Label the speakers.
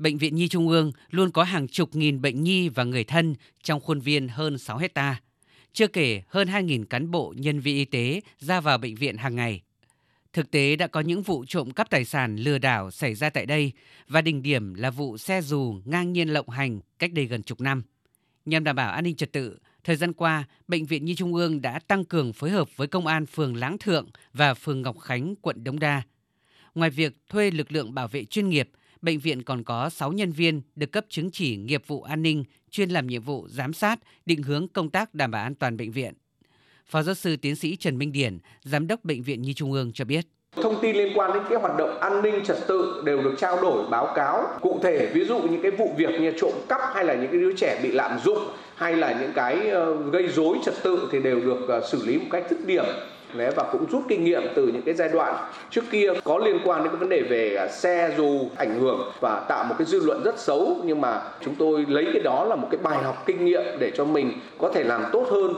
Speaker 1: Bệnh viện Nhi Trung ương luôn có hàng chục nghìn bệnh nhi và người thân trong khuôn viên hơn 6 hecta. Chưa kể hơn 2.000 cán bộ nhân viên y tế ra vào bệnh viện hàng ngày. Thực tế đã có những vụ trộm cắp tài sản lừa đảo xảy ra tại đây và đỉnh điểm là vụ xe dù ngang nhiên lộng hành cách đây gần chục năm. Nhằm đảm bảo an ninh trật tự, thời gian qua, Bệnh viện Nhi Trung ương đã tăng cường phối hợp với Công an phường Láng Thượng và phường Ngọc Khánh, quận Đống Đa. Ngoài việc thuê lực lượng bảo vệ chuyên nghiệp, bệnh viện còn có 6 nhân viên được cấp chứng chỉ nghiệp vụ an ninh chuyên làm nhiệm vụ giám sát, định hướng công tác đảm bảo an toàn bệnh viện. Phó giáo sư tiến sĩ Trần Minh Điển, giám đốc bệnh viện Nhi Trung ương cho biết.
Speaker 2: Thông tin liên quan đến cái hoạt động an ninh trật tự đều được trao đổi báo cáo cụ thể ví dụ những cái vụ việc như trộm cắp hay là những cái đứa trẻ bị lạm dụng hay là những cái ờ, gây rối trật tự thì đều được ờ, xử lý một cách dứt điểm Đấy, và cũng rút kinh nghiệm từ những cái giai đoạn trước kia có liên quan đến cái vấn đề về à, xe dù ảnh hưởng và tạo một cái dư luận rất xấu. Nhưng mà chúng tôi lấy cái đó là một cái bài học kinh nghiệm để cho mình có thể làm tốt hơn.